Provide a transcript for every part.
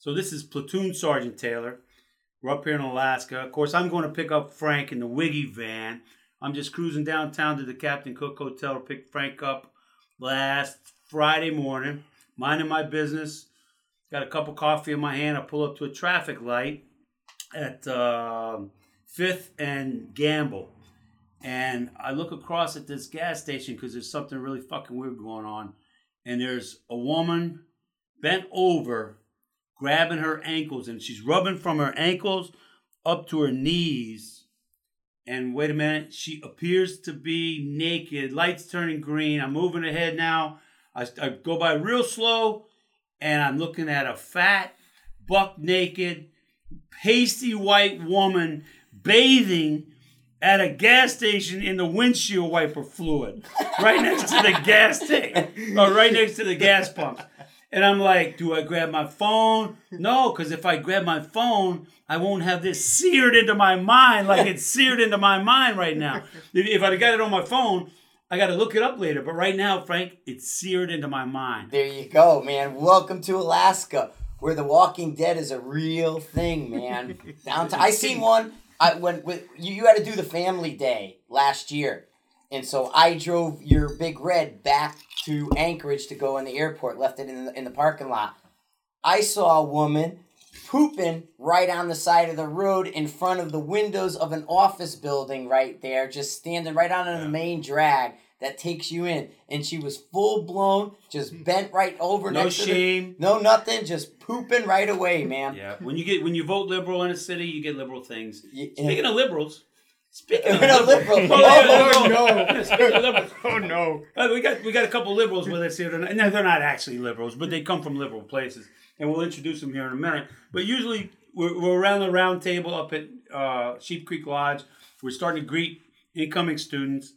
So this is Platoon Sergeant Taylor. We're up here in Alaska. Of course, I'm going to pick up Frank in the Wiggy van. I'm just cruising downtown to the Captain Cook Hotel to pick Frank up last Friday morning, minding my business. Got a cup of coffee in my hand. I pull up to a traffic light at uh, Fifth and Gambell, and I look across at this gas station because there's something really fucking weird going on, and there's a woman bent over, grabbing her ankles, and she's rubbing from her ankles up to her knees. And wait a minute, she appears to be naked. Lights turning green. I'm moving ahead now. I, I go by real slow, and I'm looking at a fat, buck naked, pasty white woman bathing at a gas station in the windshield wiper fluid, right next to the gas tank, or right next to the gas pumps. And I'm like, do I grab my phone? No, because if I grab my phone, I won't have this seared into my mind like it's seared into my mind right now. If, I'd got it on my phone, I got to look it up later. But right now, Frank, it's seared into my mind. There you go, man. Welcome to Alaska, where The Walking Dead is a real thing, man. Downtown, I seen one. I when with you, you had to do the family day last year, and so I drove your big red back to Anchorage to go in the airport. Left it in the, in the parking lot. I saw a woman pooping right on the side of the road in front of the windows of an office building right there, just standing right on the main drag that takes you in. And she was full blown, just bent right over. No to the- shame. no nothing, just pooping right away, man. Yeah, when you get when you vote liberal in a city, you get liberal things. Y- Speaking of liberals, speaking of Speaking liberals, liberal- oh, Oh, no, Speaking of liberals, Oh no. uh, we got we got a couple liberals with us here tonight. No, they're not actually liberals, but they come from liberal places, and we'll introduce them here in a minute. But usually we're, we're around the round table up at uh, Sheep Creek Lodge. We're starting to greet incoming students,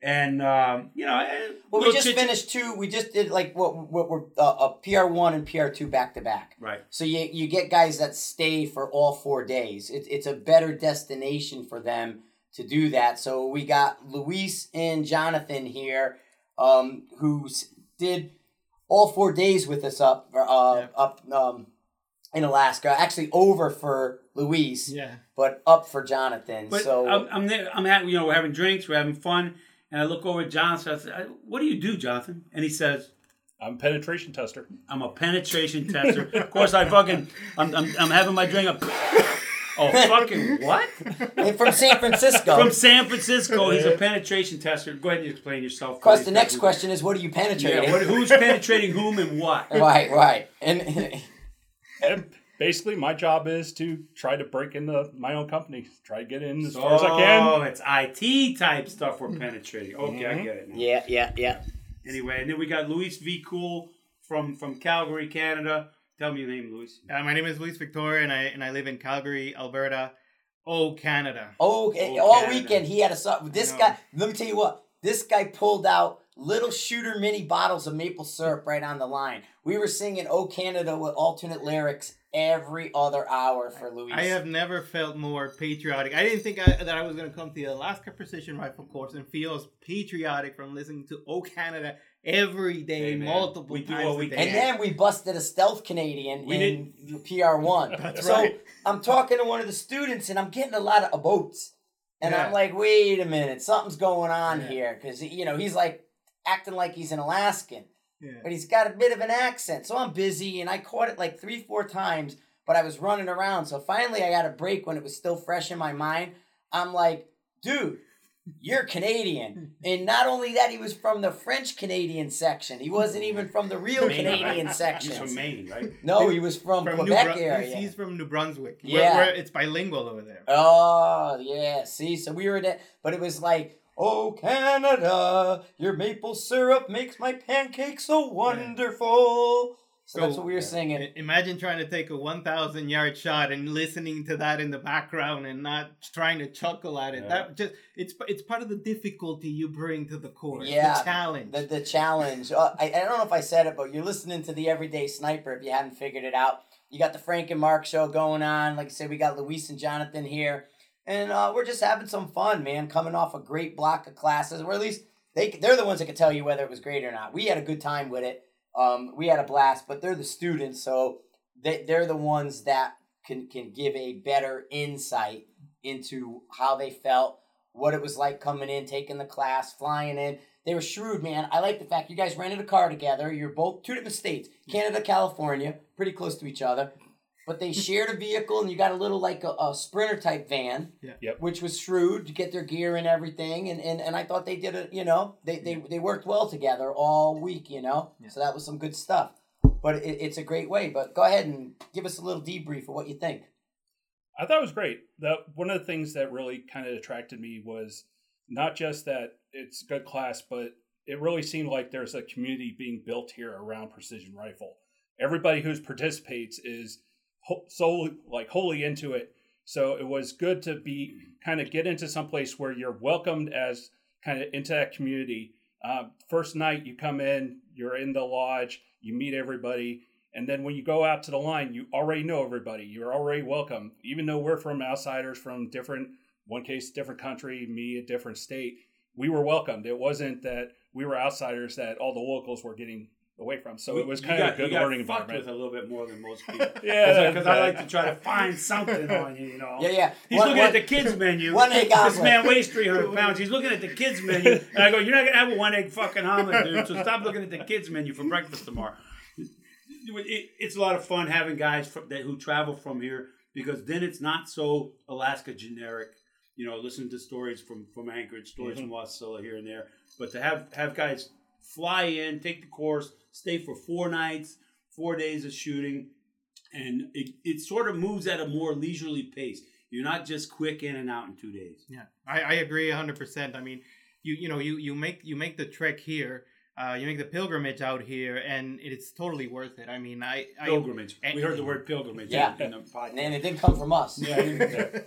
and um, you know, eh, Well, we just chit- finished two. We just did like what what were uh, a PR one and PR two back to back. Right. So you you get guys that stay for all four days. It's it's a better destination for them to do that. So we got Luis and Jonathan here, um, who did all four days with us up uh, Yeah. up um, in Alaska. Actually, over for Luis, Yeah. but up for Jonathan. But so I'm, I'm there. I'm having, you know, we're having drinks, we're having fun, and I look over at Jonathan. I said, "What do you do, Jonathan?" And he says, I'm a penetration tester. "I'm a penetration tester." of course, I fucking, I'm, I'm, I'm having my drink. Up. Oh, fucking what? and from San Francisco. From San Francisco, he's a penetration tester. Go ahead and explain yourself. Of course, the next question is, what are you penetrating? Yeah, what, who's penetrating whom and what? right, right, and And basically, my job is to try to break into my own company, try to get in as far as I can. Oh, it's IT type stuff we're penetrating. Okay, I get mm-hmm. it now. yeah, yeah, yeah. Anyway, and then we got Luis V. Cool from from Calgary, Canada. Tell me your name, Luis. Uh, my name is Luis Victoria, and I and I live in Calgary, Alberta. Oh, Canada. Oh, okay. Oh, all Canada. weekend he had a song. This guy, let me tell you what. This guy pulled out little shooter mini bottles of maple syrup right on the line. We were singing "Oh Canada" with alternate lyrics every other hour for Luis. I have never felt more patriotic. I didn't think I, that I was going to come to the Alaska Precision Rifle Course and feel as patriotic from listening to Oh Canada every day, Hey, multiple we do times what a day. And then we busted a stealth Canadian We in the PR one. That's so right. I'm talking to one of the students, and I'm getting a lot of boats, and I'm like, wait a minute, something's going on Yeah. here, because you know he's like acting like he's an Alaskan. Yeah. but he's got a bit of an accent. So I'm busy and I caught it like three, four times, but I was running around. So finally I got a break when it was still fresh in my mind. I'm like, dude, you're Canadian. And not only that, he was from the French Canadian section. He wasn't even from the real Maine, Canadian right? section. He's from Maine, right? No, he was from, From New Quebec Bru- area. He's from New Brunswick. Yeah. Where, where it's bilingual over there. Oh, yeah. See, so we were there, but it was like, Oh, Canada, your maple syrup makes my pancakes so wonderful. So, that's what we were singing. I- Imagine trying to take a 1,000 yard shot and listening to that in the background and not trying to chuckle at it. Yeah. That just it's it's part of the difficulty you bring to the course. Yeah, the challenge. The, the challenge. Uh, I, I don't know if I said it, but you're listening to the Everyday Sniper if you hadn't figured it out. You got the Frank and Marc show going on. Like I said, we got Luis and Jonathan here. And uh, we're just having some fun, man, coming off a great block of classes, or at least they, they're the ones that can tell you whether it was great or not. We had a good time with it. Um, we had a blast, but they're the students, so they, they're the ones that can can give a better insight into how they felt, what it was like coming in, taking the class, flying in. They were shrewd, man. I like the fact you guys rented a car together. You're both two different states, Canada, California, pretty close to each other. But they shared a vehicle, and you got a little like a, a sprinter type van, Yeah. Yep. which was shrewd to get their gear and everything. And, and, and I thought they did it, you know, they, they, they worked well together all week, you know. Yeah. So that was some good stuff. But it, it's a great way. But go ahead and give us a little debrief of what you think. I thought it was great. The one of the things that really kind of attracted me was not just that it's good class, but it really seemed like there's a community being built here around precision rifle. Everybody who participates is ho- so like wholly into it. So it was good to be kind of get into some place where you're welcomed as kind of into that community. Uh, first night you come in, you're in the lodge, you meet everybody, and then when you go out to the line, you already know everybody. You're already welcome, even though we're from outsiders from different, one case different country, me a different state. We were welcomed. It wasn't that we were outsiders that all the locals were getting away from. So it was You kind got- of a good you got learning fucked environment. with a little bit more than most people. Yeah, because I like to try to find something on you. You know. Yeah, yeah. He's One- looking one- at the kids menu. one egg This man weighs 300 pounds. He's looking at the kids menu. And I go, You're not going to have a one egg fucking omelet, dude. So stop looking at the kids menu for breakfast tomorrow. It, it's a lot of fun having guys from, that, who travel from here because then it's not so Alaska generic. You know, listen to stories from, from Anchorage, stories mm-hmm. from Wasilla here and there. But to have, have guys fly in, take the course, stay for four nights, four days of shooting, and it, it sort of moves at a more leisurely pace. You're not just quick in and out in two days. Yeah, I, I agree hundred percent. I mean, you you know you you make you make the trek here, uh, you make the pilgrimage out here, and it's totally worth it. I mean, I, I Pilgrimage. and- we heard the word pilgrimage Yeah. in the podcast. And it didn't come from us. Yeah,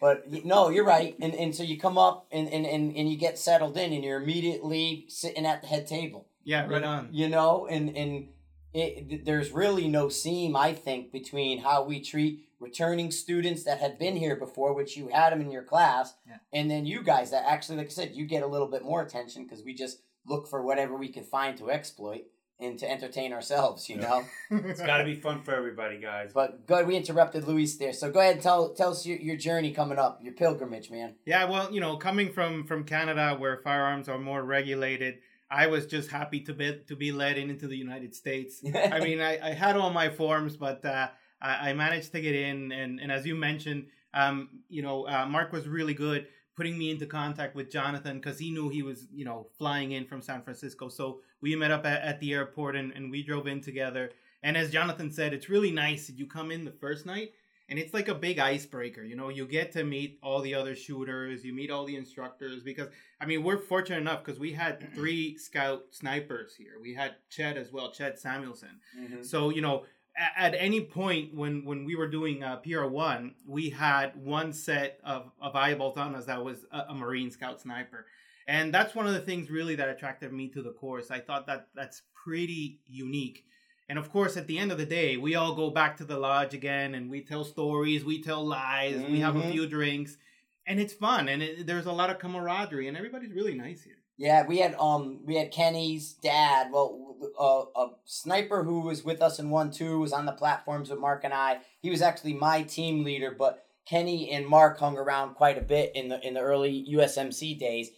But no, you're right. And and so you come up and, and, and, and you get settled in and you're immediately sitting at the head table. yeah, right on. You know, and and it, there's really no seam, I think, between how we treat returning students that have been here before, which you had them in your class, Yeah. and then you guys that actually, like I said, you get a little bit more attention because we just look for whatever we can find to exploit and to entertain ourselves, you know. it's got to be fun for everybody, guys. But good, we interrupted Luis there. So go ahead and tell tell us your, your journey coming up, your pilgrimage, man. Yeah, well, you know, coming from from Canada where firearms are more regulated, I was just happy to be to be led in into the United States. I mean, I, I had all my forms, but uh, I, I managed to get in, and and as you mentioned, um, you know, uh, Marc was really good putting me into contact with Jonathan because he knew he was, you know, flying in from San Francisco. So we met up at, at the airport and, and we drove in together. And as Jonathan said, it's really nice that you come in the first night and it's like a big icebreaker. You know, you get to meet all the other shooters, you meet all the instructors because I mean, we're fortunate enough because we had three scout snipers here. We had Chet as well, Chet Samuelson. So you know, at any point when when we were doing uh, PR one, we had one set of of eyeballs on us that was a, a Marine Scout sniper, and that's one of the things really that attracted me to the course. I thought that that's pretty unique. And of course, at the end of the day, we all go back to the lodge again, and we tell stories, we tell lies, we have a Mhm. few drinks, and it's fun, and it, there's a lot of camaraderie, and everybody's really nice here. Yeah, we had um we had Kenny's dad. Well, uh, a sniper who was with us in one two was on the platforms with Marc and I. He was actually my team leader, but Kenny and Marc hung around quite a bit in the in the early USMC days.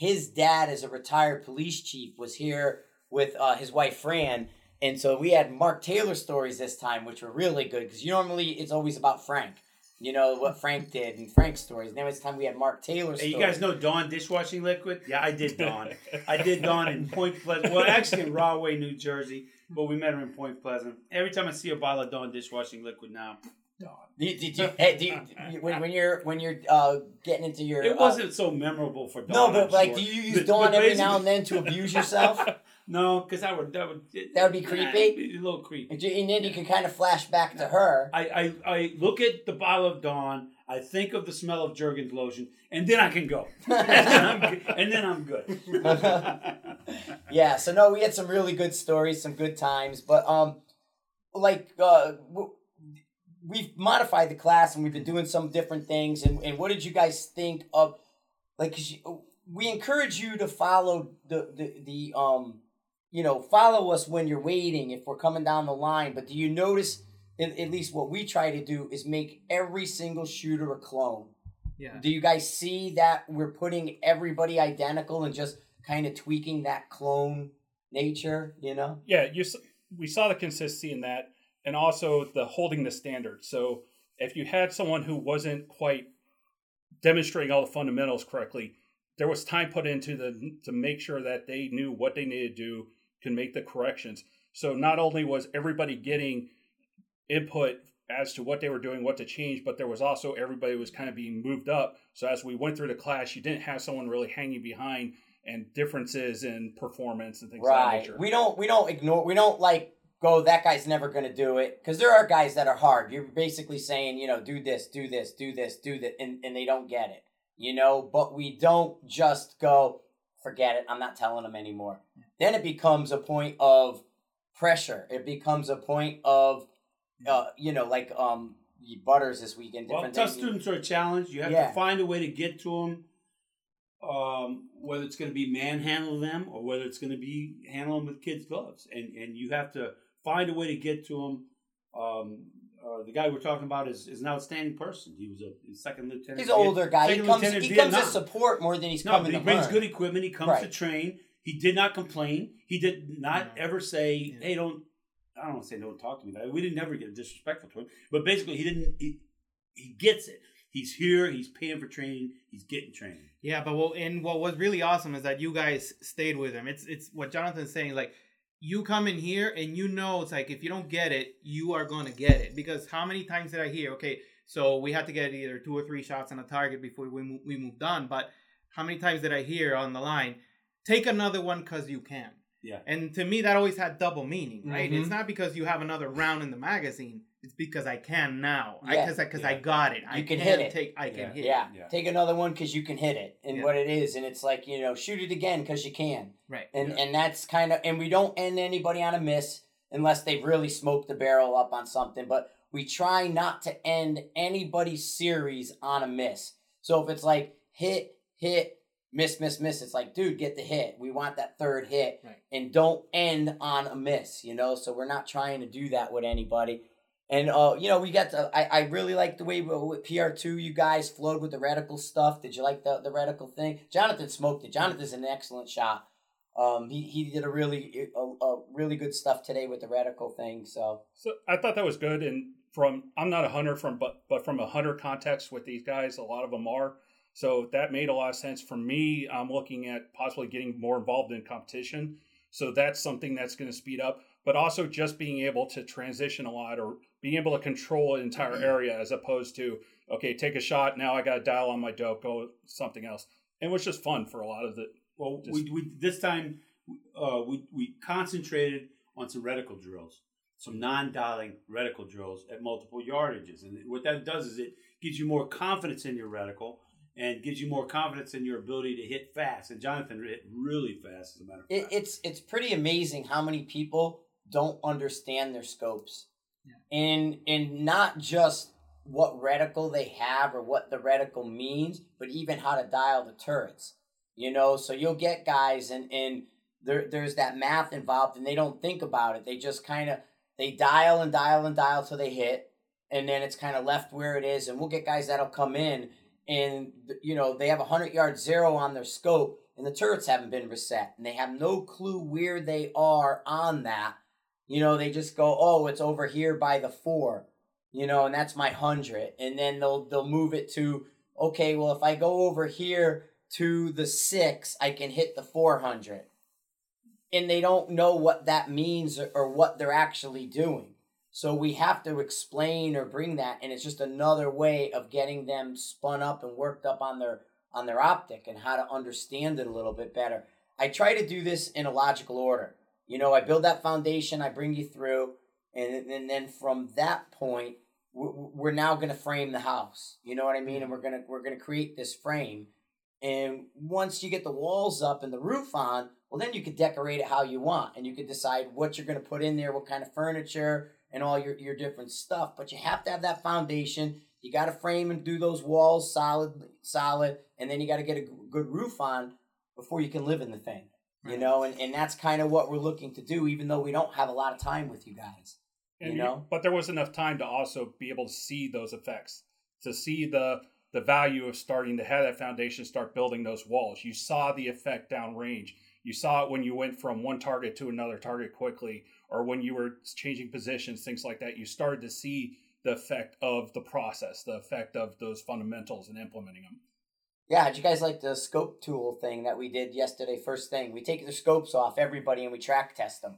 His dad, as a retired police chief, was here with uh, his wife Fran, and so we had Marc Taylor stories this time, which were really good because normally it's always about Frank. You know what Frank did and Frank's stories. Now it's time we had Marc Taylor. Hey, you guys know Dawn dishwashing liquid? Yeah, I did Dawn. I did Dawn in Point Pleasant. Well, actually in Rahway, New Jersey, but we met her in Point Pleasant. Every time I see a bottle of Dawn dishwashing liquid now, Dawn. Do you, did you, hey, do you, when, when you're when you're uh, getting into your It uh, wasn't so memorable for Dawn. no, but I'm like, sure. do you use Dawn every now and then to abuse yourself? No, because that would that would That would be creepy? a little creepy. and and then you can kind of flash back to her. I, I, I look at the bottle of Dawn, I think of the smell of Jergens lotion, and then I can go. and, then I'm, good- and then I'm good. yeah, so no, we had some really good stories, some good times, but um, like uh, w- we've modified the class and we've been doing some different things. And, and what did you guys think of? Like, 'cause you, we encourage you to follow the, the the um, you know, follow us when you're waiting if we're coming down the line. But do you notice at, at least what we try to do is make every single shooter a clone. Yeah. Do you guys see that we're putting everybody identical and just kind of tweaking that clone nature? You know. Yeah, you s- we saw the consistency in that, and also the holding the standard. So if you had someone who wasn't quite demonstrating all the fundamentals correctly, there was time put into the to make sure that they knew what they needed to do, can make the corrections. So not only was everybody getting input as to what they were doing, what to change, but there was also everybody was kind of being moved up. So as we went through the class, you didn't have someone really hanging behind and differences in performance and things Right. nature. We don't we don't ignore we don't like go that guy's never going to do it because there are guys that are hard. You're basically saying, you know, do this, do this, do this, do that and and they don't get it. You know, but we don't just go forget it. I'm not telling them anymore. Then it becomes a point of pressure. It becomes a point of uh, you know, like um butters this weekend Well, different tough things. students are a challenge. You have Yeah. to find a way to get to them, um, whether it's going to be manhandle them or whether it's going to be handle them with kids' gloves, and and you have to find a way to get to him. Um, uh, the guy we're talking about is, is an outstanding person. He was a second lieutenant. He's an older guy. He comes he comes to support more than he's No, coming but he to brings learn. good equipment. He comes to train. He did not complain. He did not No. ever say, Yeah. "Hey, don't." I don't want to say don't talk to me. We didn't ever get disrespectful to him, but basically, he didn't. He, he gets it. He's here. He's paying for training. He's getting training. Yeah, but what and what was really awesome is that you guys stayed with him. It's it's what Jonathan's saying. Like you come in here and you know it's like if you don't get it, you are gonna get it. Because how many times did I hear? Okay, so we had to get either two or three shots on a target before we mo- we moved on. But how many times did I hear on the line? Take another one because you can. Yeah. And to me, that always had double meaning, right? Mhm. It's not because you have another round in the magazine. It's because I can now. Yeah. Because I, because I got it. I You can can hit it. Take. I can hit. Yeah. Yeah. take another one because you can hit it and Yeah. what it is, and it's like you know, shoot it again because you can, Right. and Yeah. and that's kind of, and we don't end anybody on a miss unless they've really smoked the barrel up on something, but we try not to end anybody's series on a miss. So if it's like hit, hit, miss, miss, miss, it's like, dude, get the hit. We want that third hit, Right. and don't end on a miss. You know, so we're not trying to do that with anybody. And uh, you know, we got the. I, I really like the way with PR two you guys flowed with the reticle stuff. Did you like the the reticle thing? Jonathan smoked it. Jonathan's an excellent shot. Um, he, he did a really a, a really good stuff today with the reticle thing. So So I thought that was good, and from I'm not a hunter from but but from a hunter context with these guys, a lot of them are. So that made a lot of sense for me. I'm looking at possibly getting more involved in competition. So that's something that's going to speed up, but also just being able to transition a lot or being able to control an entire area as opposed to okay, take a shot. Now I got to dial on my dope, go something else. And it was just fun for a lot of the. Well, Just- we, we this time uh, we we concentrated on some reticle drills, some non-dialing reticle drills at multiple yardages, and what that does is it gives you more confidence in your reticle and gives you more confidence in your ability to hit fast. And Jonathan hit really fast, as a matter of it, fact. it's it's pretty amazing how many people don't understand their scopes, and and not just what reticle they have or what the reticle means, but even how to dial the turrets. You know, so you'll get guys and and there there's that math involved, and they don't think about it. They just kind of they dial and dial and dial till they hit, and then it's kind of left where it is. And we'll get guys that'll come in and you know they have a hundred yard zero on their scope, and the turrets haven't been reset, and they have no clue where they are on that. You know, they just go, oh, it's over here by the four, you know, and that's my hundred, and then they'll they'll move it to okay, well if I go over here to the six, I can hit the four hundred, and they don't know what that means or, or what they're actually doing. So we have to explain or bring that, and it's just another way of getting them spun up and worked up on their on their optic and how to understand it a little bit better. I try to do this in a logical order. You know, I build that foundation, I bring you through, and, and then from that point, we're, we're now going to frame the house. You know what I mean? And mm-hmm. we're gonna we're gonna create this frame. And once you get the walls up and the roof on, well, then you could decorate it how you want, and you could decide what you're going to put in there, what kind of furniture, and all your your different stuff. But you have to have that foundation. You got to frame and do those walls solid, solid, and then you got to get a good roof on before you can live in the thing. You Right. know, and, and that's kind of what we're looking to do, even though we don't have a lot of time with you guys. And you know? but there was enough time to also be able to see those effects, to see the the value of starting to have that foundation, start building those walls. You saw the effect downrange. You saw it when you went from one target to another target quickly, or when you were changing positions, things like that. You started to see the effect of the process, the effect of those fundamentals and implementing them. Yeah, how'd you guys like the scope tool thing that we did yesterday? First thing, we take the scopes off everybody and we track test them.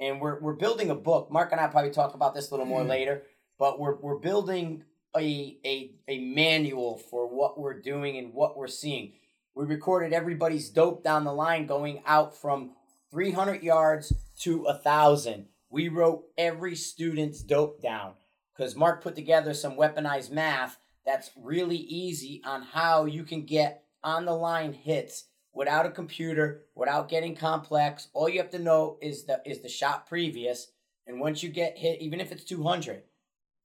And we're, we're building a book. Marc and I probably talk about this a little more mm-hmm. later, but we're, we're building a, a, a manual for what we're doing and what we're seeing. We recorded everybody's dope down the line going out from 300 yards to a thousand. We wrote every student's dope down because Marc put together some weaponized math that's really easy on how you can get on the line hits without a computer, without getting complex. All you have to know is the is the shot previous, and once you get hit, even if it's 200,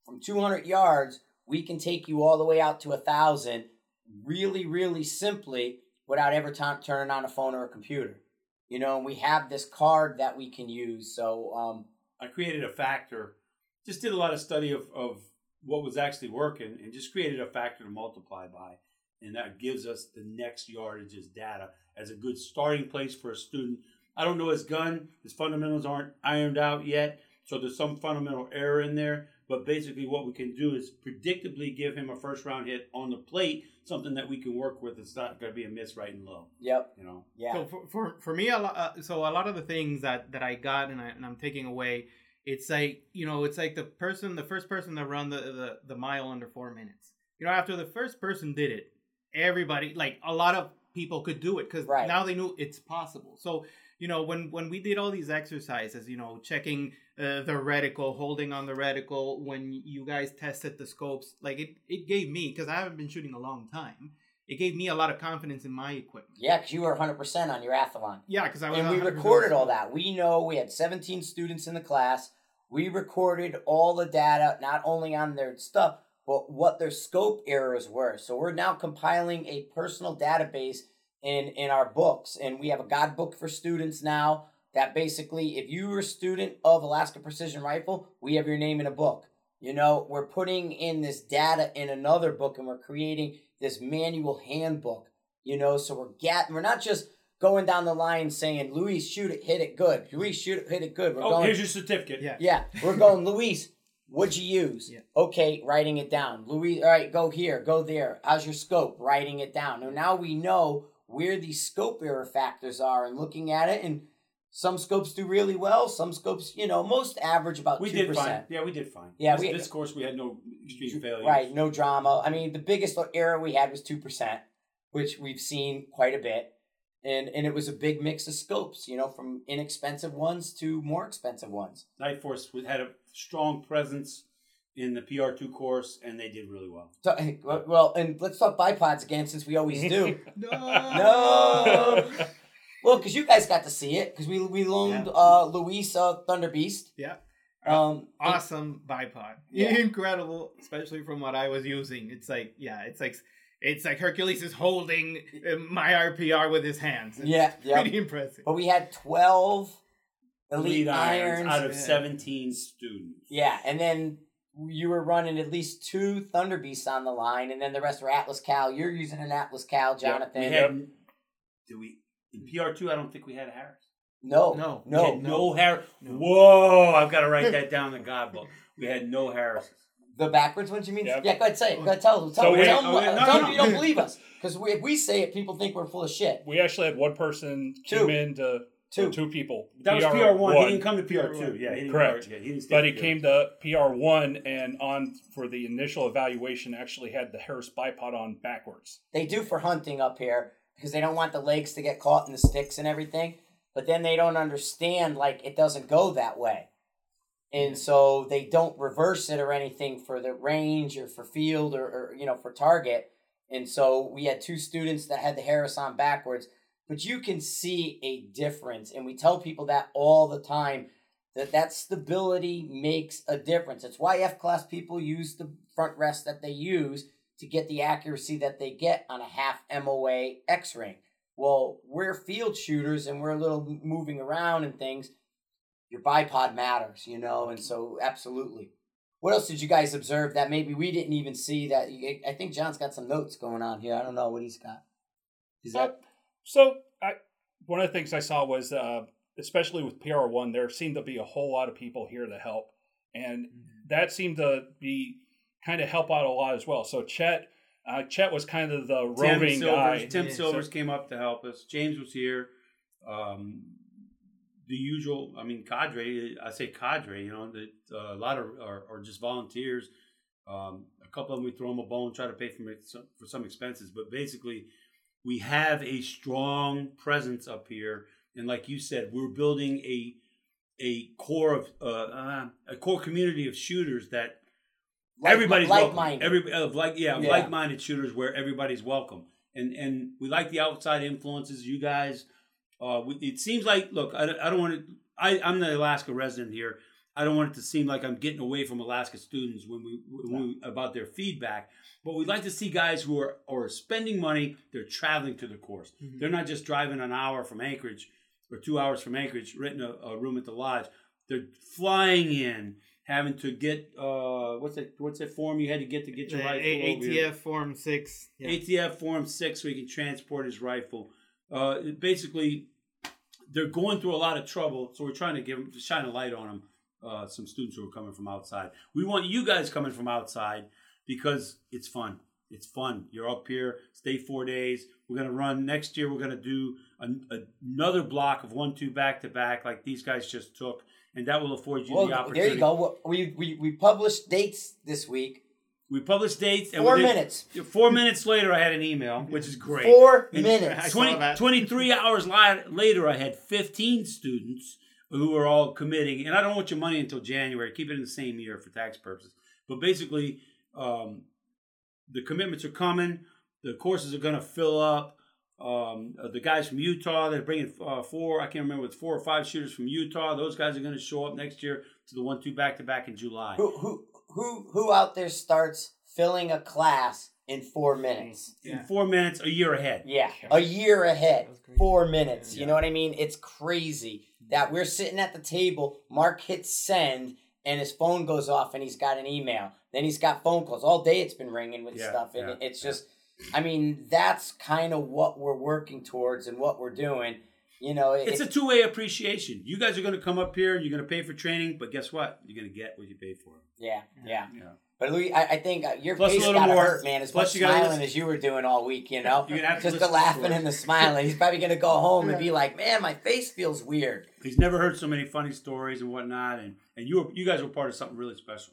from 200 yards, we can take you all the way out to a thousand, really, really simply, without ever t- turning on a phone or a computer. You know, and we have this card that we can use. So, um, I created a factor. Just did a lot of study of, of what was actually working and just created a factor to multiply by. And that gives us the next yardage's data as a good starting place for a student. I don't know his gun, his fundamentals aren't ironed out yet, so there's some fundamental error in there. But basically, what we can do is predictably give him a first round hit on the plate, something that we can work with. It's not going to be a miss right and low, yep, you know. yeah. So for, for, for me, a lot, uh, so a lot of the things that, that I got and, I, and I'm taking away, it's like, you know, it's like the person, the first person to run the, the, the mile under four minutes. You know, after the first person did it, everybody, like a lot of people could do it because Right. now they knew it's possible. So, you know, when, when we did all these exercises, you know, checking uh, the reticle, holding on the reticle, when you guys tested the scopes, like it, it gave me, because I haven't been shooting a long time, it gave me a lot of confidence in my equipment. Yeah, because you were 100% on your Athlon. Yeah, because I was. And we 100% recorded all that. We know we had 17 students in the class. We recorded all the data, not only on their stuff, but what their scope errors were. So we're now compiling a personal database in, in our books. And we have a guide book for students now that basically, if you were a student of Alaska Precision Rifle, we have your name in a book. You know, we're putting in this data in another book and we're creating this manual handbook. You know, so we're get we're not just going down the line saying, Luis, shoot it, hit it good. Luis, shoot it, hit it good. We're Oh, going here's your certificate. Yeah. yeah, we're going, Luis, what'd you use? Yeah. Okay, writing it down. Luis, all right, go here, go there. How's your scope? Writing it down. Now, now we know where these scope error factors are and looking at it. And some scopes do really well. Some scopes, you know, most average about We 2%. did fine. Yeah, we did fine. Yeah, this, we- this course we had no extreme failures. Right, no drama. I mean, the biggest error we had was 2%, which we've seen quite a bit. And and it was a big mix of scopes, you know, from inexpensive ones to more expensive ones. Nightforce had a strong presence in the PR2 course, and they did really well. So, well, and let's talk bipods again, since we always do. No. No. well, because you guys got to see it, because we we loaned Yeah. uh, Luis uh, Thunder Beast. Yeah. Um, and- Awesome bipod. Yeah. Incredible, especially from what I was using. It's like, yeah, it's like it's like Hercules is holding uh, my RPR with his hands. It's Yeah, yeah. pretty impressive. But we had twelve elite, Elite irons. out of yeah. 17 students. yeah, and then you were running at least two Thunder Beasts on the line, and then the rest were Atlas Cal. You're using an Atlas Cal, Jonathan. We had, do we, in PR2, I don't think we had a Harris. no, No. We no. no, Harris. No. Whoa, I've got to write that down in the God book. We had no Harris. The backwards ones, you mean? Yep. Yeah, go ahead, say it. Go ahead, tell them. Tell So them, we- tell them, oh, yeah, no, tell no, them you don't believe us. Because if we say it, people think we're full of shit. We actually had one person Two. came in to Two. two people. That was PR1. He didn't come to PR2. Yeah, he didn't Correct. Yeah, he didn't stay But he PR2. came to PR1 and on for the initial evaluation actually had the Harris bipod on backwards. They do for hunting up here because they don't want the legs to get caught in the sticks and everything. But then they don't understand like it doesn't go that way. And so they don't reverse it or anything for the range or for field or, or you know for target. And so we had two students that had the Harris on backwards, but you can see a difference and we tell people that all the time that that stability makes a difference. It's why F class people use the front rest that they use to get the accuracy that they get on a half MOA X ring. Well, we're field shooters and we're a little moving around and things. Your bipod matters, you know, and so absolutely. What else did you guys observe that maybe we didn't even see? That I think John's got some notes going on here. I don't know what he's got. Is that Uh, so I, one of the things I saw was, uh, especially with PR one, there seemed to be a whole lot of people here to help, and that seemed to be kind of help out a lot as well. So Chet, uh, Chet was kind of the Tim roving Silvers, guy. Tim Yeah. Silvers came up to help us. James was here. Um, the usual, I mean, cadre. I say cadre. You know, that uh, a lot of are, are just volunteers. Um, a couple of them we throw them a bone, try to pay for some, for some expenses, but basically, we have a strong presence up here, and like you said, we're building a a core of uh, uh, a core community of shooters that like, everybody's like welcome. minded? Every of like yeah, Yeah. like-minded shooters where everybody's welcome, and and we like the outside influences. You guys, uh, we, it seems like look, I, don't- I don't want to. I I'm the Alaska resident here. I don't want it to seem like I'm getting away from Alaska students when we, when we about their feedback. But we'd like to see guys who are are spending money. They're traveling to the course. Mhm. They're not just driving an hour from Anchorage or two hours from Anchorage, renting a, a room at the lodge. They're flying in, having to get uh, what's that? What's that form you had to get to get The your rifle A- over here? ATF Form Six. Yeah. ATF Form Six, so he can transport his rifle. Uh, basically, they're going through a lot of trouble, so we're trying to give them, to shine a light on them. Uh, some students who are coming from outside. We want you guys coming from outside because it's fun. It's fun. You're up here. Stay four days. We're gonna run next year. We're gonna do an, another block of one, two back to back, like these guys just took, and that will afford you Well, the opportunity. there you go. We, we we published dates this week. We published dates. And Four within- minutes. Four minutes later, I had an email, which is great. Four And minutes. 20, 23 hours later, I had 15 students who were all committing. And I don't want your money until January. Keep it in the same year for tax purposes. But basically, um, the commitments are coming. The courses are going to fill up. Um, uh, the guys from Utah, they're bringing uh, four, I can't remember, it's four or five shooters from Utah. Those guys are going to show up next year to the one two back to back in July. Who who who who out there starts filling a class in four mm, minutes? In four minutes, a year ahead. Yeah, a year ahead. That was great. Four minutes. You know what I mean? It's crazy that we're sitting at the table. Marc hits send, and his phone goes off, and he's got an email. Then he's got phone calls all day. It's been ringing with Yeah, stuff, and yeah, it's yeah. just. I mean, that's kind of what we're working towards and what we're doing. You know, it, It's a two way appreciation. You guys are going to come up here and you're going to pay for training, but guess what? You're going to get what you pay for. Yeah, yeah. Yeah. But Luis, I, I think uh, your Plus a face little got to more- hurt, man. As plus much you gotta smiling listen- as you were doing all week, you know. You're gonna Just the laughing and the smiling. He's probably gonna go home and be like, "Man, my face feels weird." He's never heard so many funny stories and whatnot, and and you were, you guys were part of something really special.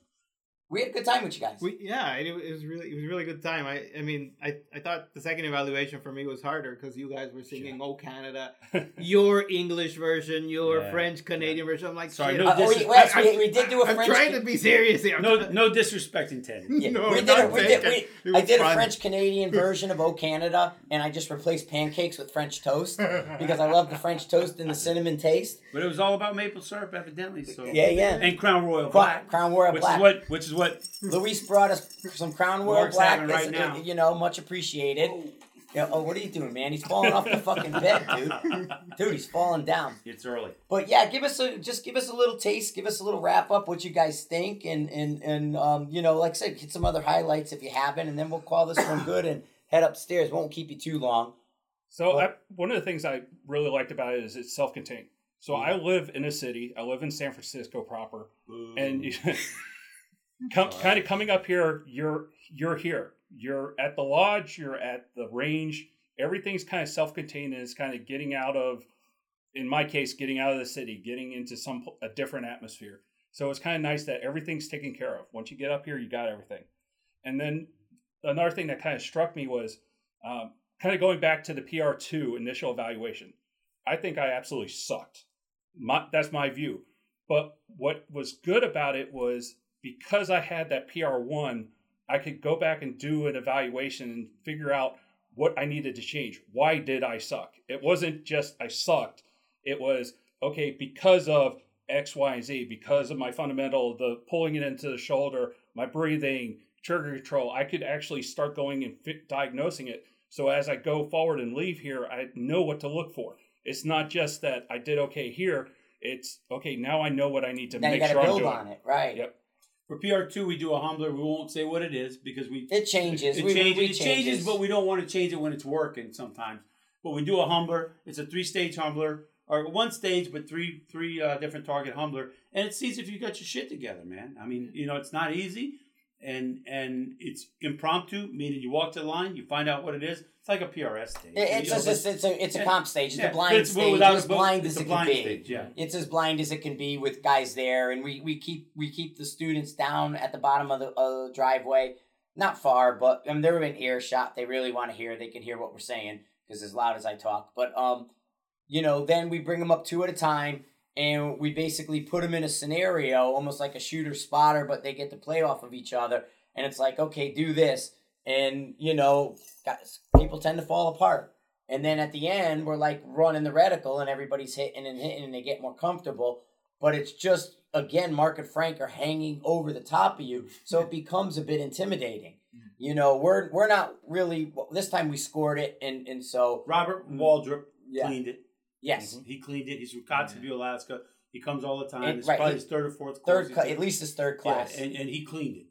We had a good time with you guys. We, yeah, it, it was really it was a really good time. I I mean I, I thought the second evaluation for me was harder because you guys were singing "Oh Canada," your English version, your Yeah, French Canadian version. I'm like, Sorry, shit, no Uh, dis- wait, wait, I- we, we did do a I'm French. trying to be serious here. I'm No trying- no disrespect intended. Yeah, No, we did. A, we did. We, I was did a. French Canadian version of "Oh Canada," and I just replaced pancakes with French toast because I love the French toast and the cinnamon taste. But it was all about maple syrup, evidently. So Yeah, yeah. and Crown Royal Crown, Black, Crown Royal which Black. is what which is what Luis brought us some Crown Royal Marc's Black. having right It's, now. You know, much appreciated. Yeah, oh, what are you doing, man? He's falling off the fucking bed, dude. Dude, he's falling down. it's early. But yeah, give us a just give us a little taste, give us a little wrap up what you guys think, and and and um, you know, like I said, get some other highlights if you haven't, and then we'll call this one good and head upstairs. Won't keep you too long. So Well- I, one of the things I really liked about it is it's self-contained. So I live in a city. I live in San Francisco proper, and com- kind of coming up here, you're you're here. You're at the lodge. You're at the range. Everything's kind of self-contained and it's kind of getting out of, in my case, getting out of the city, getting into some a different atmosphere. So it's kind of nice that everything's taken care of. Once you get up here, you got everything. And then another thing that kind of struck me was um, kind of going back to the PR2 initial evaluation. I think I absolutely sucked. My, that's my view. But what was good about it was because I had that PR1, I could go back and do an evaluation and figure out what I needed to change. Why did I suck? It wasn't just I sucked. It was, okay, because of X, Y, and Z, because of my fundamental, the pulling it into the shoulder, my breathing, trigger control, I could actually start going and fit, diagnosing it. So as I go forward and leave here, I know what to look for. It's not just that I did okay here. it's okay. Now I know what I need to now you make got to sure I'm build doing. on it, right? Yep. For PR2, we do a humbler. We won't say what it is because we It changes. It, we, changes, we it changes, but we don't want to change it when it's working sometimes. But we do a humbler. It's a three-stage humbler, or one stage, but three three uh, different target humbler, and it sees if you got your shit together, man. I mean, you know, it's not easy, and and it's impromptu, meaning you walk to the line, you find out what it is. It's like a PRS stage. It- it's You know, just it's a it's a comp stage. It's yeah, a blind it's- stage. without as blind it's as it blind can be. yeah. It's as blind as it can be with guys there, and we, we keep we keep the students down at the bottom of the, the driveway, not far, but I mean, they're in earshot. They really want to hear. They can hear what we're saying because as loud as I talk. But um, you know, then we bring them up two at a time, and we basically put them in a scenario, almost like a shooter spotter, but they get to play off of each other, and it's like, okay, do this, and you know, guys, people tend to fall apart. And then at the end, we're like running the reticle, and everybody's hitting and hitting, and they get more comfortable. But it's just again, Marc and Frank are hanging over the top of you, so it becomes a bit intimidating. Mm-hmm. You know, we're we're not really. Well, this time we scored it, and and so Robert Waldrop Yeah. cleaned it. Yes, mm-hmm. He cleaned it. He's from Kotzebue, Alaska. He comes all the time. And- it's right, probably he- his third or fourth third course. cla- at least his third yeah, class, and, and he cleaned it.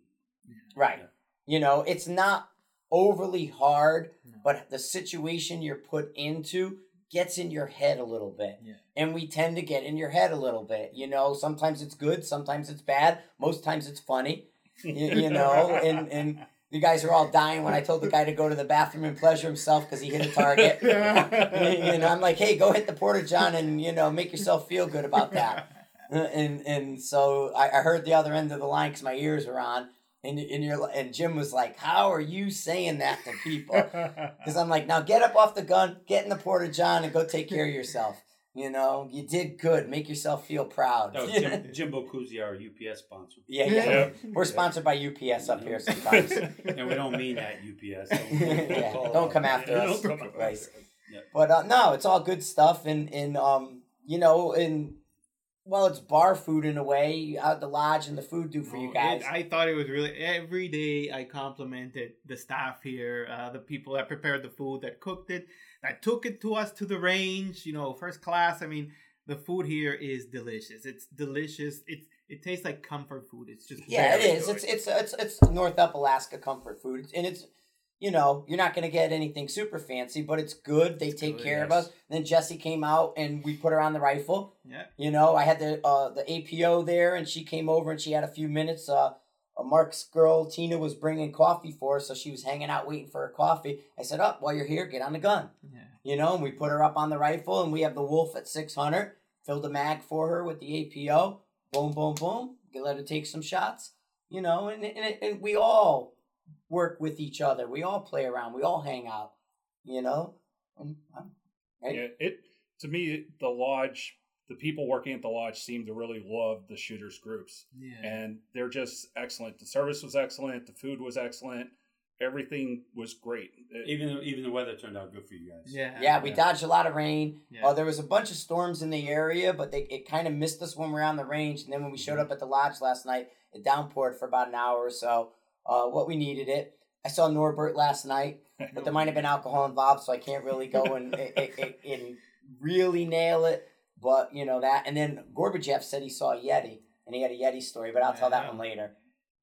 right? Yeah. You know, it's not overly hard, but the situation you're put into gets in your head a little bit. Yeah. And we tend to get in your head a little bit. You know, sometimes it's good, sometimes it's bad, most times it's funny. You, you know, and and you guys are all dying when I told the guy to go to the bathroom and pleasure himself because he hit a target. you know, I'm like, hey, go hit the porta john and you know make yourself feel good about that. Uh, And and so I, I heard the other end of the line because my ears were on, and and you're and Jim was like, how are you saying that to people? Because I'm like, now get up off the gun, get in the porta john, and go take care of yourself. You know, you did good. Make yourself feel proud. That was Jim, Jimbo Kuzi, our UPS sponsor. yeah, yeah. Yeah. We're sponsored by UPS up here sometimes. And we don't mean that UPS. yeah, don't come after Yeah, us. don't come after Right. us. But uh, no, it's all good stuff, and and um, you know, and well, it's bar food in a way. Out the lodge and the food do for you Oh, guys. it- I thought it was really every day. I complimented the staff here, uh, the people that prepared the food, that cooked it, that took it to us to the range. You know, first class. I mean, the food here is delicious. It's delicious. It's it tastes like comfort food. It's just yeah, it is. good. It's it's it's it's North Up Alaska comfort food, and it's you know you're not gonna get anything super fancy, but it's good. They It's take good, care of yes. us. Then Jesse came out, and we put her on the rifle. yeah. You know, I had the uh, the APO there, and she came over and she had a few minutes. Uh, Marc's girl Tina was bringing coffee for us, so she was hanging out waiting for her coffee. I said, "Up while you're here, get on the gun." Yeah. You know, and we put her up on the rifle, and we have the Wolf at six hundred. Filled a mag for her with the APO. Boom, boom, boom. You let her take some shots. You know, and and, and we all work with each other. We all play around. We all hang out. You know, and, um, right? Yeah, it to me the lodge, the people working at the lodge seem to really love the shooters groups, Yeah. and they're just excellent. The service was excellent, the food was excellent, everything was great. It- Even even the weather turned out good for you guys. yeah. Yeah, we Yeah. dodged a lot of rain. Yeah. Uh, there was a bunch of storms in the area, but they it kind of missed us when we were on the range. And then when we showed up at the lodge last night, it downpoured for about an hour or so. Uh, what we needed it. I saw Norbert last night, but there might have been alcohol involved, so I can't really go and, and, and- and really nail it. But you know that. And then Gorbachev said he saw a Yeti, and he had a Yeti story, but I'll tell that one later.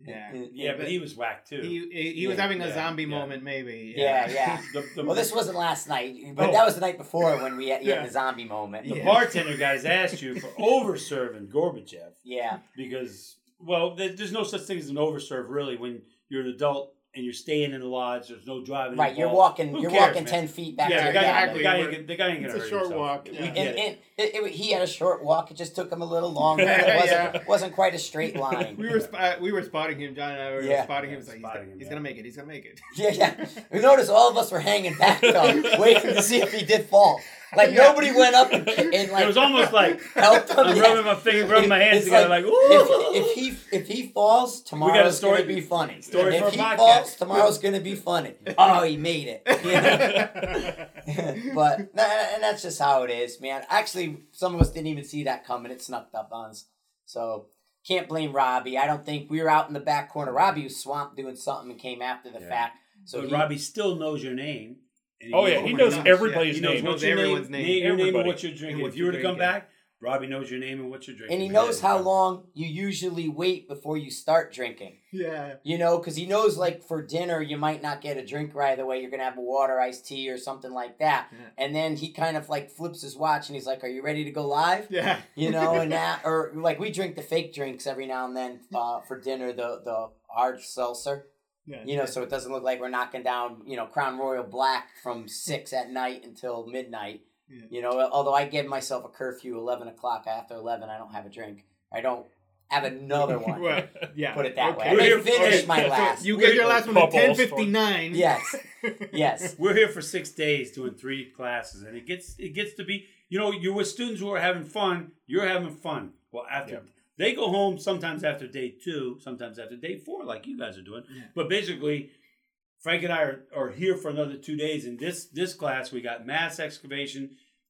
Yeah. Yeah, but he was whacked too. He, he, he was Yeah, having a yeah, zombie yeah. moment, maybe. Yeah, yeah. The, the, Well, this wasn't last night, but Oh. that was the night before when we had, he had the zombie moment. the Yeah. bartender guys asked you for over serving Gorbachev Yeah. because well, there's no such thing as an overserve really when you're an adult and you're staying in the lodge. There's no driving. Right, you're involved. walking. Who You're cares, walking man? ten feet back Yeah, to the guy, cabin. exactly. the guy, We're- ain't- the guy ain't gonna a hurt short himself. walk. We Yeah. And, get it. and it, it, he had a short walk. It just took him a little longer. It wasn't, Yeah. wasn't quite a straight line. We were sp- uh, we were spotting him. John and I were Yeah. spotting him. Yeah, It's like, he's, spotting gonna, him, he's yeah. gonna make it. He's gonna make it. yeah, yeah. We noticed all of us were hanging back though, waiting to see if he did fall. Like Yeah. nobody went up and, and like it was almost like helped him. I'm yeah. rubbing my finger, rubbing my hands together, like, like, ooh. If, if he if he falls, tomorrow's got a story- gonna be funny. story if for a he podcast. falls, tomorrow's gonna be funny. Oh, he made it. You know? but and that's just how it is, man. Actually, some of us didn't even see that coming. It snuck up on us. So can't blame Robbie. I don't think we were out in the back corner. Robbie was swamped doing something and came after the Yeah. fact. So but he, Robbie still knows your name. And oh yeah, he my knows gosh, everybody's He knows name. what Knows your name, everyone's name. name, your name and Everybody. what you're drinking. what if you were to come drinking. back, Robbie knows your name and what you're drinking. And he knows how long you usually wait before you start drinking. Yeah. You know, because he knows like for dinner you might not get a drink right away. You're gonna have a water, iced tea, or something like that. Yeah. And then he kind of like flips his watch and he's like, "Are you ready to go live?" Yeah. You know, and that or like we drink the fake drinks every now and then uh, for dinner, the the hard seltzer. Yeah. You know, so it doesn't look like we're knocking down you know Crown Royal Black from six at night until midnight. Yeah. You know, although I give myself a curfew eleven o'clock after eleven, I don't have a drink. I don't have another one. Well, yeah. Put it that way. I Okay. may We're here- finish okay, my So last. you get your last one at ten fifty nine. Yes. Yes. We're here for six days doing three classes, and it gets it gets to be you know you're with students who are having fun. You're having fun. Well, after Yeah. They go home, sometimes after day two, sometimes after day four, like you guys are doing. Yeah. But basically, Frank and I are, are here for another two days. In this this class, we got mass excavation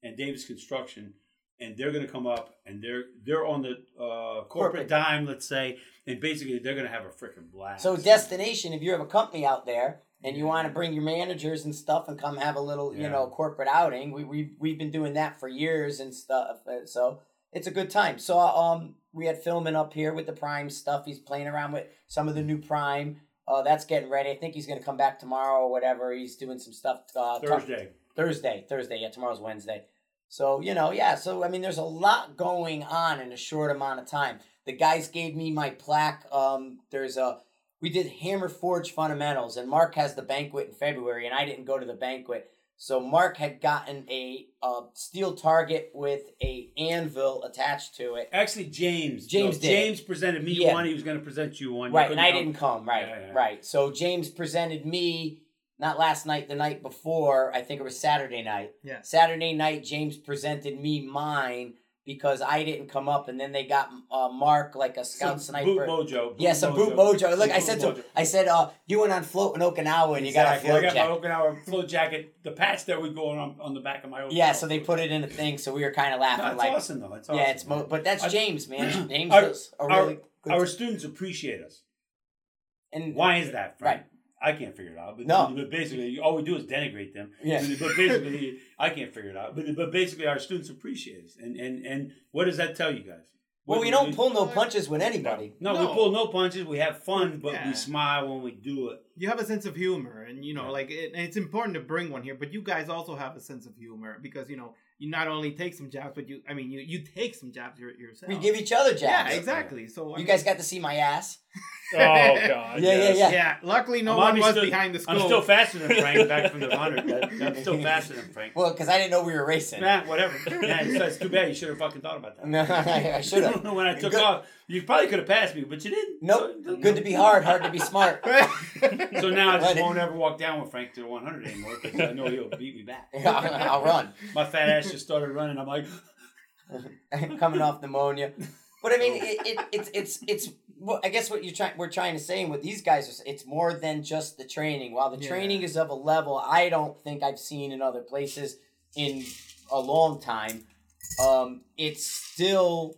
and Davis construction, and they're going to come up and they're they're on the uh, corporate, Corporate. dime, let's say, and basically they're going to have a freaking blast. So destination, if you have a company out there and you want to bring your managers and stuff and come have a little, you know, corporate outing, we we we've been doing that for years and stuff. uh, So it's a good time. So um, we had filming up here with the Prime stuff. He's playing around with some of the new Prime. Uh, that's getting ready. I think he's gonna come back tomorrow or whatever. He's doing some stuff. Uh, t- Thursday. Thursday, Thursday. Yeah, tomorrow's Wednesday. So you know, yeah. So I mean, there's a lot going on in a short amount of time. The guys gave me my plaque. Um, there's a we did Hammer Forge fundamentals, and Marc has the banquet in February, and I didn't go to the banquet. So Marc had gotten a uh, steel target with a anvil attached to it. Actually, James. James no, did. James presented me Yeah. one. He was going to present you one. You Right, and I come. didn't come. Right, Yeah, yeah. right. So James presented me not last night, the night before. I think it was Saturday night. Yeah. Saturday night, James presented me mine because I didn't come up, and then they got uh, Marc like a scout Some sniper. Boot Mojo. Boot yeah, some boot mojo. Look, Some I said to Mojo. I said, uh, you went on float in Okinawa and you got a Exactly. float I got jacket. my Okinawa float jacket, the patch that would go on on the back of my Okinawa. Yeah, so they put it in a thing, so we were kind of No, laughing it's like, awesome though. It's awesome. yeah, it's mo- but that's I- James, man. James Our- does a our- really good. Our students appreciate us. and Why is that, Frank? Right. I can't figure it out. But, No. but basically, all we do is denigrate them. Yeah. But basically, I can't figure it out. But, but basically, our students appreciate us. And, and, and what does that tell you guys? Well, What- we don't pull no punches with anybody. No, No. we pull no punches. We have fun, but Yeah. we smile when we do it. you have a sense of humor and you know Yeah. like it, it's important to bring one here but you guys also have a sense of humor because you know you not only take some jabs but you i mean you you take some jabs yourself We give each other jabs. yeah exactly so I You mean- guys got to see my ass. Oh God. Yeah, yeah, yes. yeah. yeah luckily no I'm one was still- behind the school. I'm still faster than Frank back from the hundred. I'm still faster than Frank. Well, because I didn't know we were racing. Nah, whatever. Yeah, it's, it's too bad. You should have fucking thought about that. No, I, I should have. when I took Good- off, you probably could have passed me, but you didn't. Nope. So, Good to be hard, hard to be smart. So now I just won't ever walk down with Frank to the 100 anymore because I know he'll beat me back. I'll, I'll run. My fat ass just started running. I'm like, Coming off pneumonia. But I mean, it, it, it's it's it's. Well, I guess what you're trying we're trying to say with these guys is it's more than just the training. While the Yeah. training is of a level I don't think I've seen in other places in a long time. Um, it's still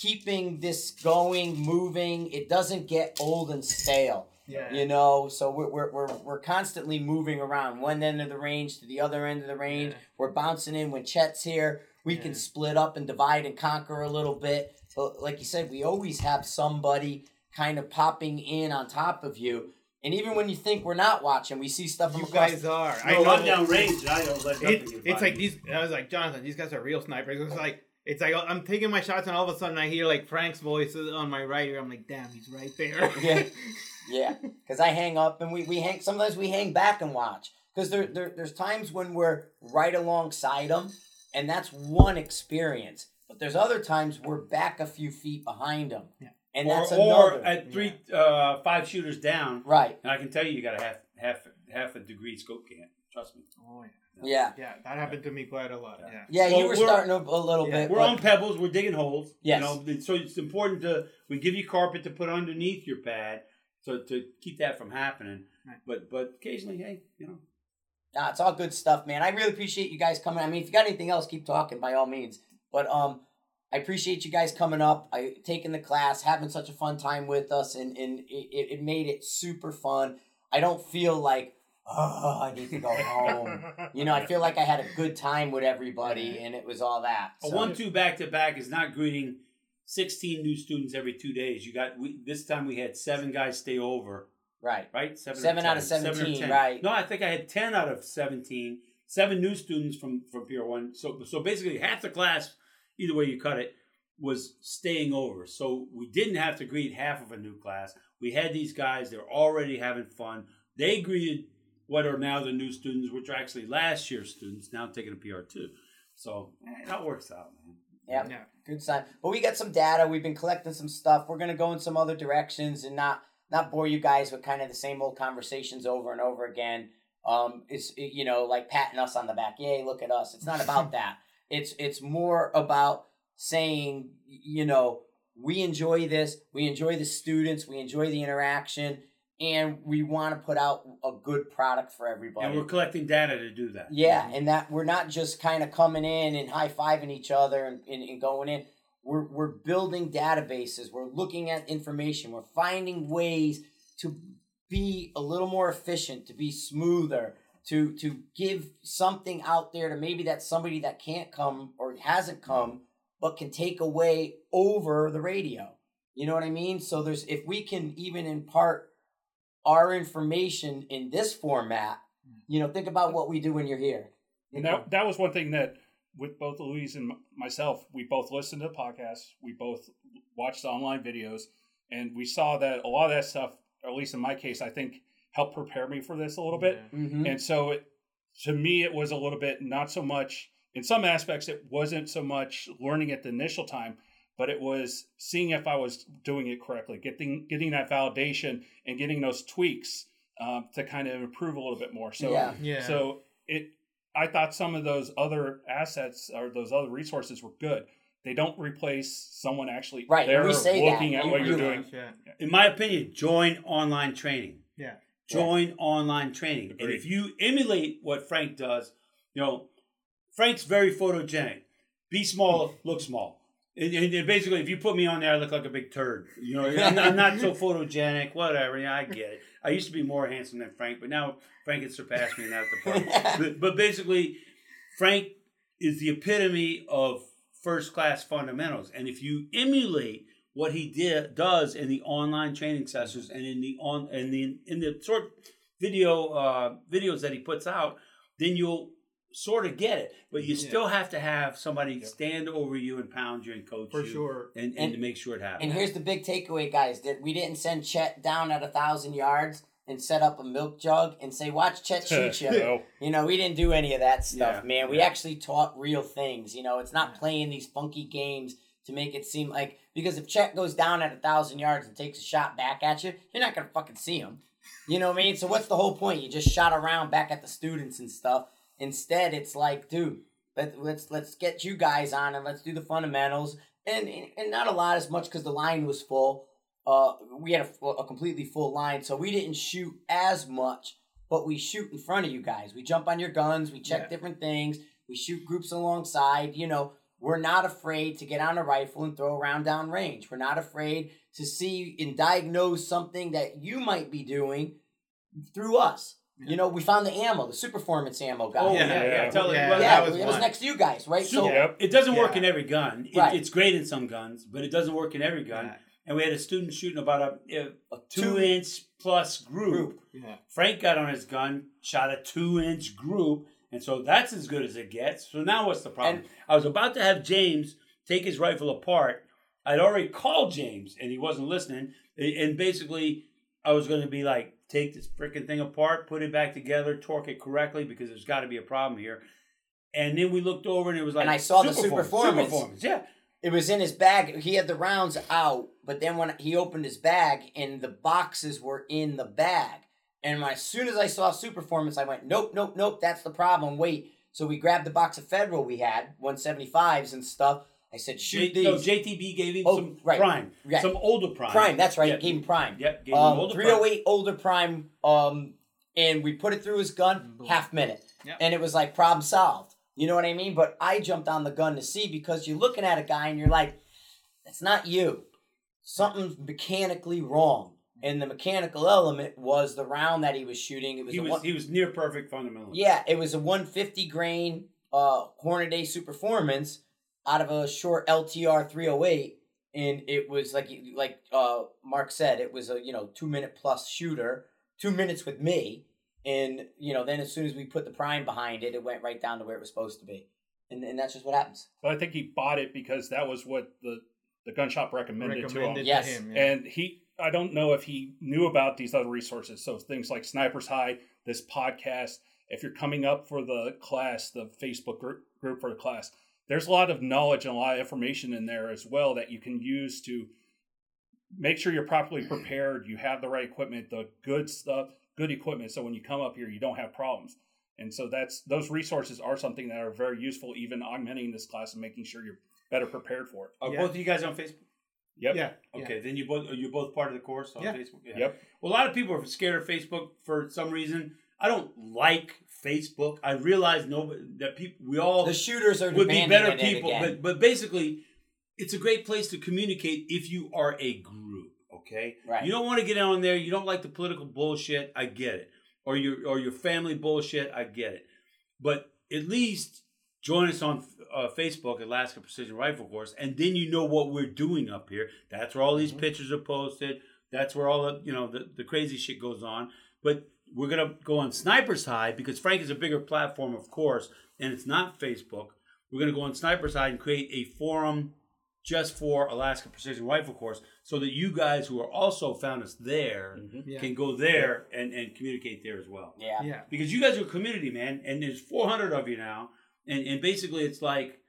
keeping this going, moving. It doesn't get old and stale. yeah You know, so we're, we're, we're, we're constantly moving around one end of the range to the other end of the range. Yeah. We're bouncing in when Chet's here. We Yeah. can split up and divide and conquer a little bit. But like you said, we always have somebody kind of popping in on top of you. And even when you think we're not watching, we see stuff you across. guys are no, i I'm know down range. I don't let it, it's like me. these i was like jonathan these guys are real snipers it's like it's like I'm taking my shots, and all of a sudden I hear like Frank's voice on my right ear. I'm like, "Damn, he's right there." Yeah. Yeah, because I hang up and we, we hang. Sometimes we hang back and watch because there, there there's times when we're right alongside them, and that's one experience. But there's other times we're back a few feet behind them, Yeah. and or, that's or another. at three, uh, five shooters down, right. and I can tell you, you got a half, half, half a degree scope can. Trust me. Oh yeah, Yeah. yeah, that happened to me quite a lot. Yeah. Yeah, So you were we're- starting a, a little Yeah. bit. We're but- on pebbles. We're digging holes. Yes. You know, so it's important to we give you carpet to put underneath your pad to, to keep that from happening. Right. But but occasionally, hey, you know, Nah, it's all good stuff, man. I really appreciate you guys coming. I mean, if you got anything else, keep talking by all means. But um, I appreciate you guys coming up, I taking the class, having such a fun time with us, and and it, it made it super fun. I don't feel like oh, I need to go home. You know, I feel like I had a good time with everybody, and it was all that. A one-two back-to-back is not greeting 16 new students every two days. You got we, this time we had seven guys stay over, right. right? Seven, Seven out of 10. Seven or 17, 10. right. No, I think I had 10 out of 17. Seven new students from from PR One. So so basically half the class, either way you cut it, was staying over. So we didn't have to greet half of a new class. We had these guys. They're already having fun. They greeted what are now the new students, which are actually last year's students, now taking a PR two. So eh, that works out, man. Yep. Yeah. Good sign. But we got some data. We've been collecting some stuff. We're gonna go in some other directions and not not bore you guys with kind of the same old conversations over and over again. Um, it's you know like patting us on the back. Yay, look at us. It's not about that. It's it's more about saying you know we enjoy this. We enjoy the students. We enjoy the interaction, and we want to put out a good product for everybody. And we're collecting data to do that. Yeah, and that we're not just kind of coming in and high fiving each other and, and, and going in. We're we're building databases. We're looking at information. We're finding ways to be a little more efficient, to be smoother, to to give something out there to maybe that somebody that can't come or hasn't come but can take away over the radio. You know what I mean? So there's if we can even impart our information in this format, you know, think about what we do when you're here. And that, that was one thing that with both Luis and myself, we both listened to the podcast, we both watched the online videos, and we saw that a lot of that stuff, at least in my case, I think helped prepare me for this a little bit. Mhm. And so it, to me, it was a little bit not so much, in some aspects, it wasn't so much learning at the initial time, but it was seeing if I was doing it correctly, getting getting that validation and getting those tweaks um, to kind of improve a little bit more. So Yeah. Yeah. so it, I thought some of those other assets or those other resources were good. They don't replace someone actually Right, there we say that. looking at You- what you're doing. Yeah. In my opinion, join online training. Yeah. Join online training. And if you emulate what Frank does, you know, Frank's very photogenic. Be small, look small. And, and- and basically, if you put me on there, I look like a big turd. You know, I'm, I'm not so photogenic. Whatever. Yeah, I get it. I used to be more handsome than Frank, but now Frank has surpassed me in that department. but, but basically, Frank is the epitome of first class fundamentals. And if you emulate what he did does in the online training sessions and in the on and the in the short video uh, videos that he puts out, then you'll sort of get it. But you Yeah. still have to have somebody stand over you and pound you and coach For you sure. and, and, And- to make sure it happens. And here's the big takeaway, guys: that we didn't send Chet down at a thousand yards and set up a milk jug and say, "Watch Chet shoot you." No. You know, we didn't do any of that stuff, Yeah, man. We yeah. actually taught real things. You know, it's not playing these funky games to make it seem like because if Chet goes down at a thousand yards and takes a shot back at you, you're not gonna fucking see him. You know what I mean? So what's the whole point? You just shot around back at the students and stuff. Instead, it's like, dude, let, let's let's get you guys on and let's do the fundamentals. And and not a lot as much because the line was full. Uh, we had a, a completely full line, so we didn't shoot as much but we shoot in front of you guys. We jump on your guns, we check Yeah. different things, we shoot groups alongside. You know, we're not afraid to get on a rifle and throw around down range. We're not afraid to see and diagnose something that you might be doing through us. You know, we found the ammo, the superformance ammo guy. oh yeah, Yeah, yeah. yeah. Tell Yeah, it, well, yeah, that was it was one. next to you guys, right? So, Yep. It doesn't work Yeah. in every gun. It, Right. It's great in some guns, but it doesn't work in every gun. Yeah. And we had a student shooting about a, a a two inch plus group. group. Yeah. Frank got on his gun, shot a two inch group, and so that's as good as it gets. So now what's the problem? And- I was about to have James take his rifle apart. I'd already called James and he wasn't listening. And basically, I was going to be like, take this freaking thing apart, put it back together, torque it correctly because there's got to be a problem here. And then we looked over and it was like, And I saw the Superformance, Superformance. Yeah. It was in his bag. He had the rounds out, but then when he opened his bag and the boxes were in the bag. And when, as soon as I saw Superformance, I went, nope, nope, nope, that's the problem. Wait. So we grabbed the box of Federal we had, 175s and stuff. I said, shoot J- no. JTB gave him Oh, some right. prime, Right. some older prime. prime, that's right. Yep. Gave him prime. Yep, gave him Um, older prime. 308 older prime. Um, and we put it through his gun, Boom. half minute. Yep. And it was like problem solved. You know what I mean? But I jumped on the gun to see because you're looking at a guy and you're like, that's not you. Something's mechanically wrong. and the mechanical element was the round that he was shooting. It was He was one- he was near perfect fundamentally. yeah, it was a 150 grain uh Hornady Superformance out of a short LTR 308 and it was like like uh Marc said it was a you know 2 minute plus shooter, 2 minutes with me and you know then as soon as we put the prime behind it it went right down to where it was supposed to be. And and that's just what happens. But I think he bought it because that was what the the gun shop recommended, recommended to him. Yes. to him. Yeah. And he, I don't know if he knew about these other resources. So things like Snipers Hide, this podcast. If you're coming up for the class, the Facebook group, group for the class, there's a lot of knowledge and a lot of information in there as well that you can use to make sure you're properly prepared. You have the right equipment, the good stuff, good equipment. So when you come up here, you don't have problems. And so that's those resources are something that are very useful, even augmenting this class and making sure you're better prepared for it. Are Yeah. both of you guys on Facebook? Yep. yeah. Okay, then you both are you both part of the course on Yeah. Facebook? Yep. Well, a lot of people are scared of Facebook for some reason. I don't like Facebook. I realize nobody that people we all The shooters are would be better people, but but basically, it's a great place to communicate if you are a group. Okay, Right. You don't want to get on there. You don't like the political bullshit. I get it, or your or your family bullshit. I get it, but at least join us on uh, Facebook, Alaska Precision Rifle Course, and then you know what we're doing up here. That's where all these Mm-hmm. pictures are posted. That's where all the you know the, the crazy shit goes on. But we're gonna go on Sniper's Hide because Frank is a bigger platform, of course, and it's not Facebook. We're gonna go on Sniper's Hide and create a forum just for Alaska Precision Rifle Course, so that you guys who are also found us there Yeah. can go there and, and communicate there as well yeah. yeah. because you guys are a community, man, and there's 400 of you now, and and basically it's like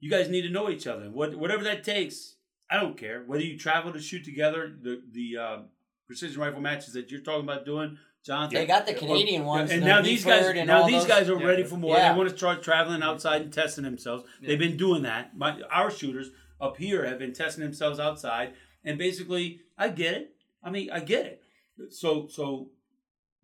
you guys need to know each other. What whatever that takes, I don't care whether you travel to shoot together. The the uh, precision rifle matches that you're talking about doing, John. They got the Canadian ones. and the now these guys, and now these those. guys are Yeah. ready for more. Yeah. They want to start traveling outside and testing themselves. Yeah. They've been doing that. My our shooters up here have been testing themselves outside, and basically, I get it. I mean, I get it. So so.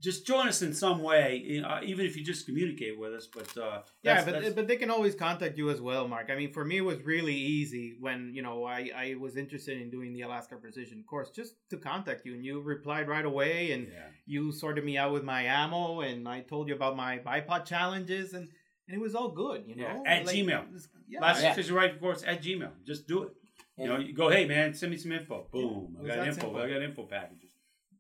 Just join us in some way, you know, even if you just communicate with us. But uh, Yeah, but that's- but they can always contact you as well, Marc. I mean, for me, it was really easy when you know I I was interested in doing the Alaska Precision course, just to contact you, and you replied right away, and yeah. you sorted me out with my ammo, and I told you about my bipod challenges, and and it was all good, you Yeah, know. at Gmail. Yeah, Last Yeah. decision right course at Gmail. Just do it. You know, you go, hey man, send me some info. Boom. it I got info. simple. I got info packages.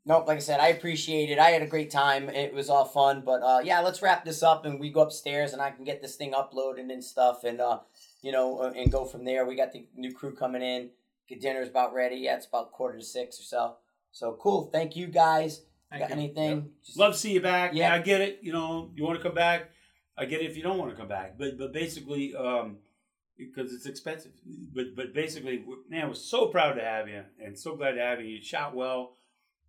Nope, like I said, I appreciate it. I had a great time. It was all fun. But uh, yeah, let's wrap this up and we go upstairs and I can get this thing uploaded and stuff and uh, you know, uh, and go from there. We got the new crew coming in. Get dinner's about ready. Yeah, it's about quarter to six or so. So cool. Thank you guys. Thank got you. anything? Just- Love to see you back. Yeah. Yeah, I get it. You know, you want to come back. I get it if you don't want to come back. But but basically, um, because it's expensive. But but basically, man, we're so proud to have you and so glad to have you. You shot well.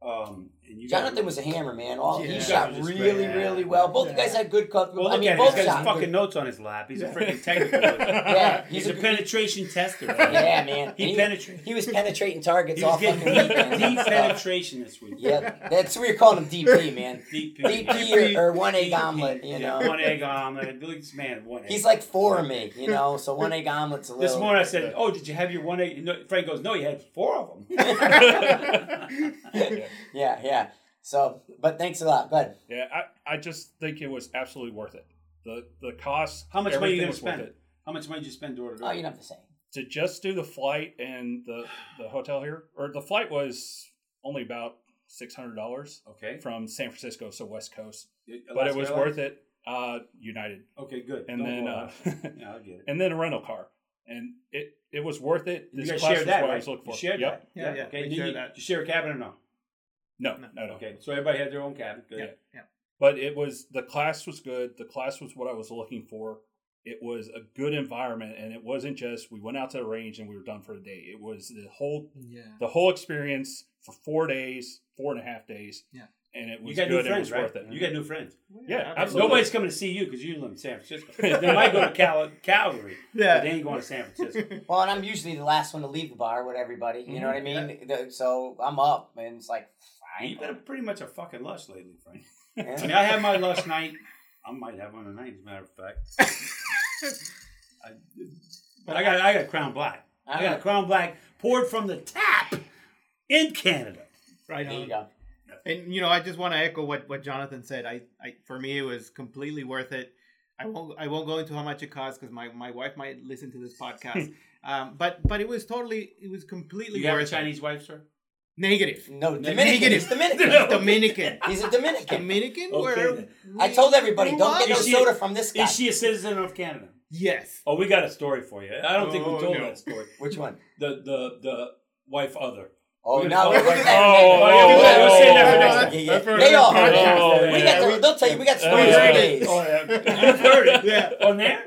Um, and you Jonathan was a hammer, man. All he Yeah. shot You guys were just really, great. really well. Both you Yeah. guys had good cuts. Well, I mean, both He's got shot his fucking good. notes on his lap. He's a freaking technical. Yeah, he's, he's a, a- penetration tester. Yeah, man. He And penetrated. He was penetrating targets He was all fucking getting deep So, penetration this week. Yep, that's what we're calling him DP, man. Deep, DP or, or one egg DP, omelet, you yeah, know. one egg omelet. Look at this man, one egg. He's like four of me, you know. So one egg omelet's a little. This morning I said, "Oh, did you have your one egg?" Frank goes, "No, you had four of them." yeah, yeah. So, but thanks a lot. Go ahead. Yeah, I, I just think it was absolutely worth it. The the cost. How much money you everything gonna was spend? it. How much money did you spend door to door? Oh, you don't have to say. To just do the flight and the the hotel here, or the flight was only about six hundred dollars okay, from San Francisco, so West Coast, Alaska but it was Airlines? worth it. Uh, United, Okay, good. and Don't then uh, yeah, I get it. and then a rental car, and it it was worth it. You This guys class shared was that, what I right? was looking for. You shared yep. that. Yeah, yeah, Okay, we did shared you, that. did you share a cabin or no? No, No. no, no. Okay, so everybody had their own cabin. Good. Yeah, yeah. but it was the class was good the class was what i was looking for it was a good environment and it wasn't just we went out to the range and we were done for the day it was the whole Yeah. the whole experience for four days four and a half days Yeah. and it was You got good new and it friends, was right? worth it You got new friends. Yeah, absolutely. Nobody's coming to see you because you live in San Francisco. they might go to Cal- Calgary, Yeah. but they ain't going to San Francisco. Well, and I'm usually the last one to leave the bar with everybody. You know mm-hmm. what I mean? The- So I'm up, and it's like, You've fine. been pretty much a fucking lush lately, Frank. I mean, I had my lush night. I might have one tonight, as a matter of fact. I, but I got I got Crown Black. I got Crown Black poured from the tap in Canada. Right There you go. And you know, I just want to echo what, what Jonathan said. I, I for me it was completely worth it. I won't I won't go into how much it cost because my, my wife might listen to this podcast. um, but but it was totally it was completely You have a worth Chinese wife, sir? It. Negative. No, Dominican. Negative. He's Dominican. No. Dominican. He's a Dominican. Dominican. Okay, where. I told everybody, don't get no up? Is she- soda from this guy. Is she a citizen of Canada? Yes. Oh, we got a story for you. I don't think we Oh, told no. that story. Which one? The the the wife other. Oh, We're now gonna we're call gonna it- Oh, Oh, yeah, we'll save that for next oh, time. Yeah, yeah. That's for They all another heard it. podcast. We Yeah. got the, they'll tell you we got Uh, stories yeah. for days. Oh, yeah. You've heard it. Yeah. On there?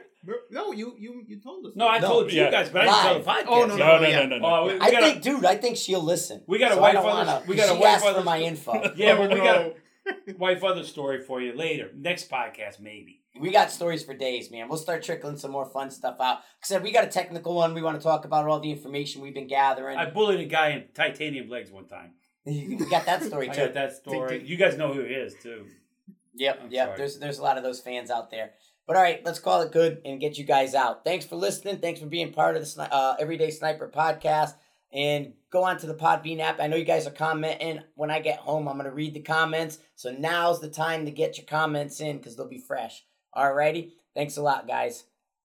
No, you you you told us. No, I No. told you Yeah. guys, but I didn't tell the podcast. Oh, no, No, no, oh, no, yeah. no, no. Oh, we, we I got a- think, dude, I think she'll listen. We got a so wife I other- wanna, we got a she wife for other- my info. Yeah, but Oh, we got a wife other story for you later. Next podcast, maybe. We got stories for days, man. We'll start trickling some more fun stuff out. Like I said, we got a technical one. We want to talk about all the information we've been gathering. I bullied a guy in titanium legs one time. we got that story I too. got that story. Ting, ting. You guys know who he is too. Yep, I'm yep. sorry. There's there's a lot of those fans out there. But all right, let's call it good and get you guys out. Thanks for listening. Thanks for being part of the uh, Everyday Sniper podcast. And go on to the Podbean app. I know you guys are commenting. When I get home, I'm gonna read the comments. So now's the time to get your comments in because they'll be fresh. Alrighty. Thanks a lot, guys.